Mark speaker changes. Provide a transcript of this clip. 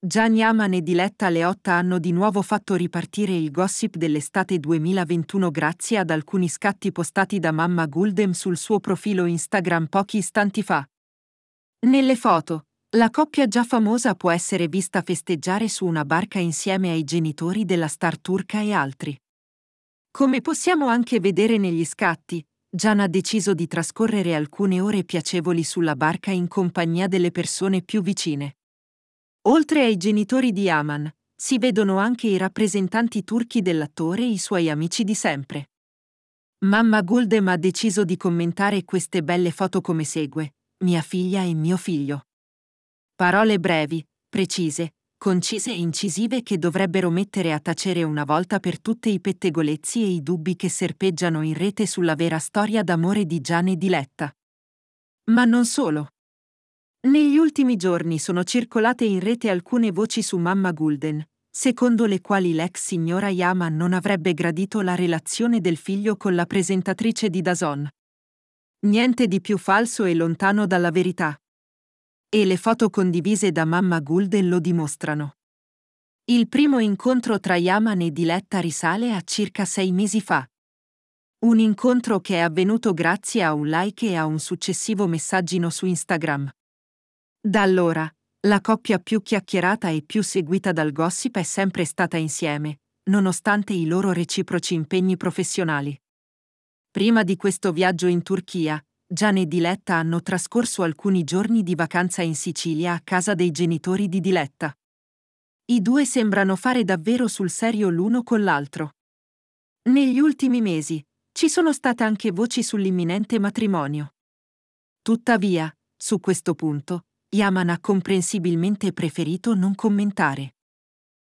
Speaker 1: Gian Yaman e Diletta Leotta hanno di nuovo fatto ripartire il gossip dell'estate 2021 grazie ad alcuni scatti postati da mamma Guldem sul suo profilo Instagram pochi istanti fa. Nelle foto, la coppia già famosa può essere vista festeggiare su una barca insieme ai genitori della star turca e altri. Come possiamo anche vedere negli scatti, Gian ha deciso di trascorrere alcune ore piacevoli sulla barca in compagnia delle persone più vicine. Oltre ai genitori di Aman, si vedono anche i rappresentanti turchi dell'attore e i suoi amici di sempre. Mamma Guldem ha deciso di commentare queste belle foto come segue: Mia figlia e mio figlio. Parole brevi, precise, concise e incisive che dovrebbero mettere a tacere una volta per tutte i pettegolezzi e i dubbi che serpeggiano in rete sulla vera storia d'amore di Gian e Diletta. Ma non solo. Ultimi giorni sono circolate in rete alcune voci su Mamma Gulden, secondo le quali l'ex signora Yama non avrebbe gradito la relazione del figlio con la presentatrice di Dazon. Niente di più falso e lontano dalla verità. E le foto condivise da Mamma Gulden lo dimostrano. Il primo incontro tra Yaman e Diletta risale a circa sei mesi fa. Un incontro che è avvenuto grazie a un like e a un successivo messaggino su Instagram. Da allora, la coppia più chiacchierata e più seguita dal gossip è sempre stata insieme, nonostante i loro reciproci impegni professionali. Prima di questo viaggio in Turchia, Gian e Diletta hanno trascorso alcuni giorni di vacanza in Sicilia a casa dei genitori di Diletta. I due sembrano fare davvero sul serio l'uno con l'altro. Negli ultimi mesi, ci sono state anche voci sull'imminente matrimonio. Tuttavia, su questo punto, Yaman ha comprensibilmente preferito non commentare.